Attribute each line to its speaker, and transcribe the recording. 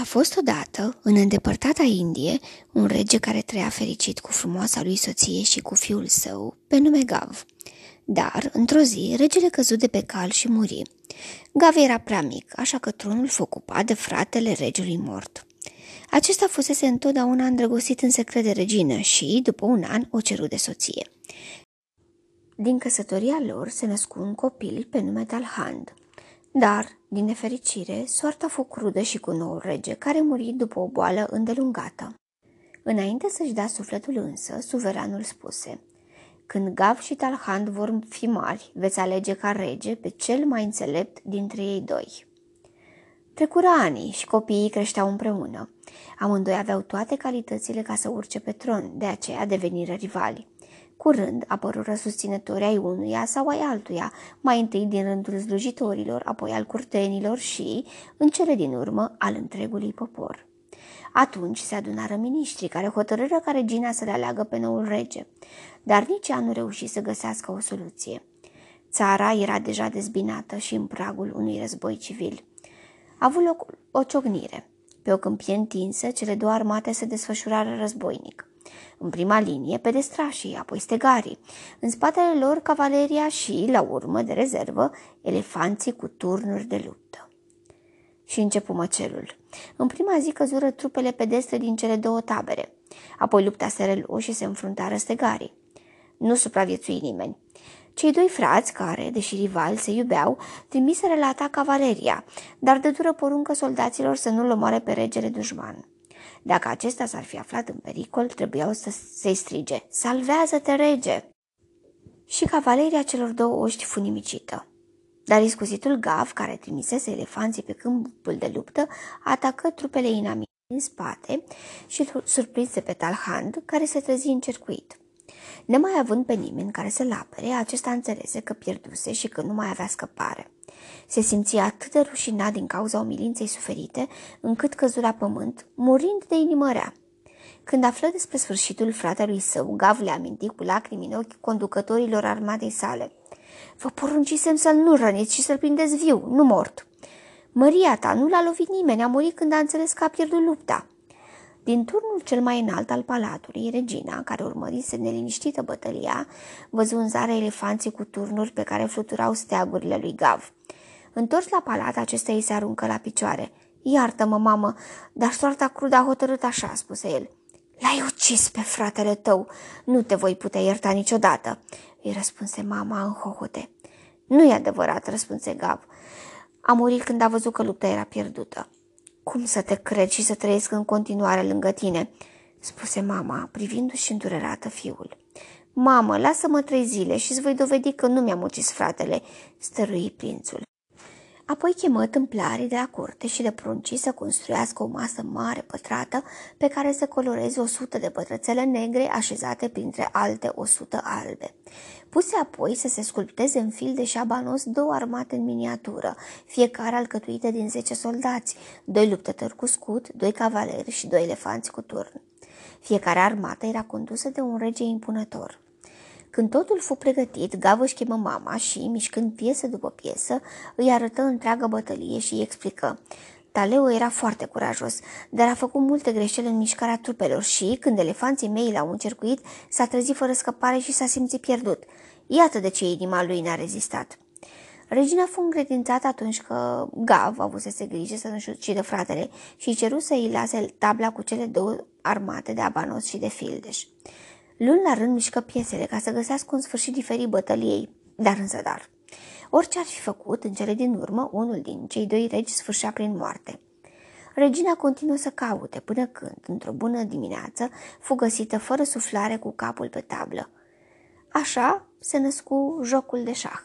Speaker 1: A fost odată, în îndepărtata Indie, un rege care trăia fericit cu frumoasa lui soție și cu fiul său, pe nume Gav. Dar, într-o zi, regele căzut de pe cal și muri. Gav era prea mic, așa că tronul fu ocupat de fratele regelui mort. Acesta fusese întotdeauna îndrăgostit în secret de regină și, după un an, o ceru de soție. Din căsătoria lor se născu un copil pe nume Talhand. Dar, din nefericire, soarta fu crudă și cu noul rege, care muri după o boală îndelungată. Înainte să-și dea sufletul însă, suveranul spuse, Când Gav și Talhand vor fi mari, veți alege ca rege pe cel mai înțelept dintre ei doi. Trecură ani și copiii creșteau împreună. Amândoi aveau toate calitățile ca să urce pe tron, de aceea deveniră rivali. Curând apărură susținători ai unuia sau ai altuia, mai întâi din rândul slujitorilor, apoi al curtenilor și, în cele din urmă, al întregului popor. Atunci se adunară miniștrii care hotărâră ca regina să le aleagă pe noul rege, dar nici ea nu reuși să găsească o soluție. Țara era deja dezbinată și în pragul unui război civil. A avut loc o ciocnire. Pe o câmpie întinsă, cele două armate se desfășurară războinic. În prima linie, pedestrașii, apoi stegarii, în spatele lor cavaleria și, la urmă, de rezervă, elefanții cu turnuri de luptă. Și începu măcelul. În prima zi căzură trupele pedestre din cele două tabere. Apoi lupta se relu și se înfruntară stegarii. Nu supraviețui nimeni. Cei doi frați, care, deși rivali, se iubeau, trimiseră la atac cavaleria, dar dădură poruncă soldaților să nu-l omoare pe regele dușman. Dacă acesta s-ar fi aflat în pericol, trebuiau să se strige, Salvează-te, rege! Și cavaleria celor două oști fu nimicită. Dar iscusitul Gav, care trimisese elefanții pe câmpul de luptă, atacă trupele inamite în spate și surprinse pe Talhand, care se trezi încercuit. Nemai având pe nimeni care să-l apere, acesta înțelese că pierduse și că nu mai avea scăpare. Se simțea atât de rușinat din cauza umilinței suferite, încât căzu la pământ, murind de inimă rea. Când află despre sfârșitul fratelui său, Gav le aminti cu lacrimi în ochi conducătorilor armatei sale. Vă poruncisem să-l nu răniți și să-l prindeți viu, nu mort. Măria ta nu l-a lovit nimeni, a murit când a înțeles că a pierdut lupta. Din turnul cel mai înalt al palatului, regina, care urmărise neliniștită bătălia, văzu în zare elefanții cu turnuri pe care fluturau steagurile lui Gav. Întors la palat, acesta îi se aruncă la picioare. Iartă-mă, mamă, dar soarta crudă a hotărât așa, spuse el. L-ai ucis pe fratele tău, nu te voi putea ierta niciodată, îi răspunse mama în hohote. Nu e adevărat, răspunse Gav. A murit când a văzut că lupta era pierdută. Cum să te cred și să trăiesc în continuare lângă tine?" spuse mama, privindu-și îndurerată fiul. Mamă, lasă-mă trei zile și îți voi dovedi că nu mi-am ucis fratele," stărui prințul. Apoi chemă tâmplarii de la curte și de prunci să construiască o masă mare pătrată pe care să coloreze o sută de pătrățele negre așezate printre alte o sută albe. Puse apoi să se sculpteze în fil de șabanos două armate în miniatură, fiecare alcătuite din zece soldați, doi luptători cu scut, doi cavaleri și doi elefanți cu turn. Fiecare armată era condusă de un rege impunător. Când totul fu pregătit, Gavă își chemă mama și, mișcând piesă după piesă, îi arătă întreagă bătălie și îi explică. Taleu era foarte curajos, dar a făcut multe greșeli în mișcarea trupelor și, când elefanții mei l-au încercuit, s-a trezit fără scăpare și s-a simțit pierdut. Iată de ce inima lui n-a rezistat. Regina fu încredințată atunci că Gav avusese grijă să nu-și ucidă fratele și ceru să îi lase tabla cu cele două armate de Abanos și de Fildeș. Luni la rând mișcă piesele ca să găsească un sfârșit diferit bătăliei, dar în zadar. Orice ar fi făcut, în cele din urmă, unul din cei doi regi sfârșea prin moarte. Regina continuă să caute până când, într-o bună dimineață, fu găsită fără suflare cu capul pe tablă. Așa se născu jocul de șah.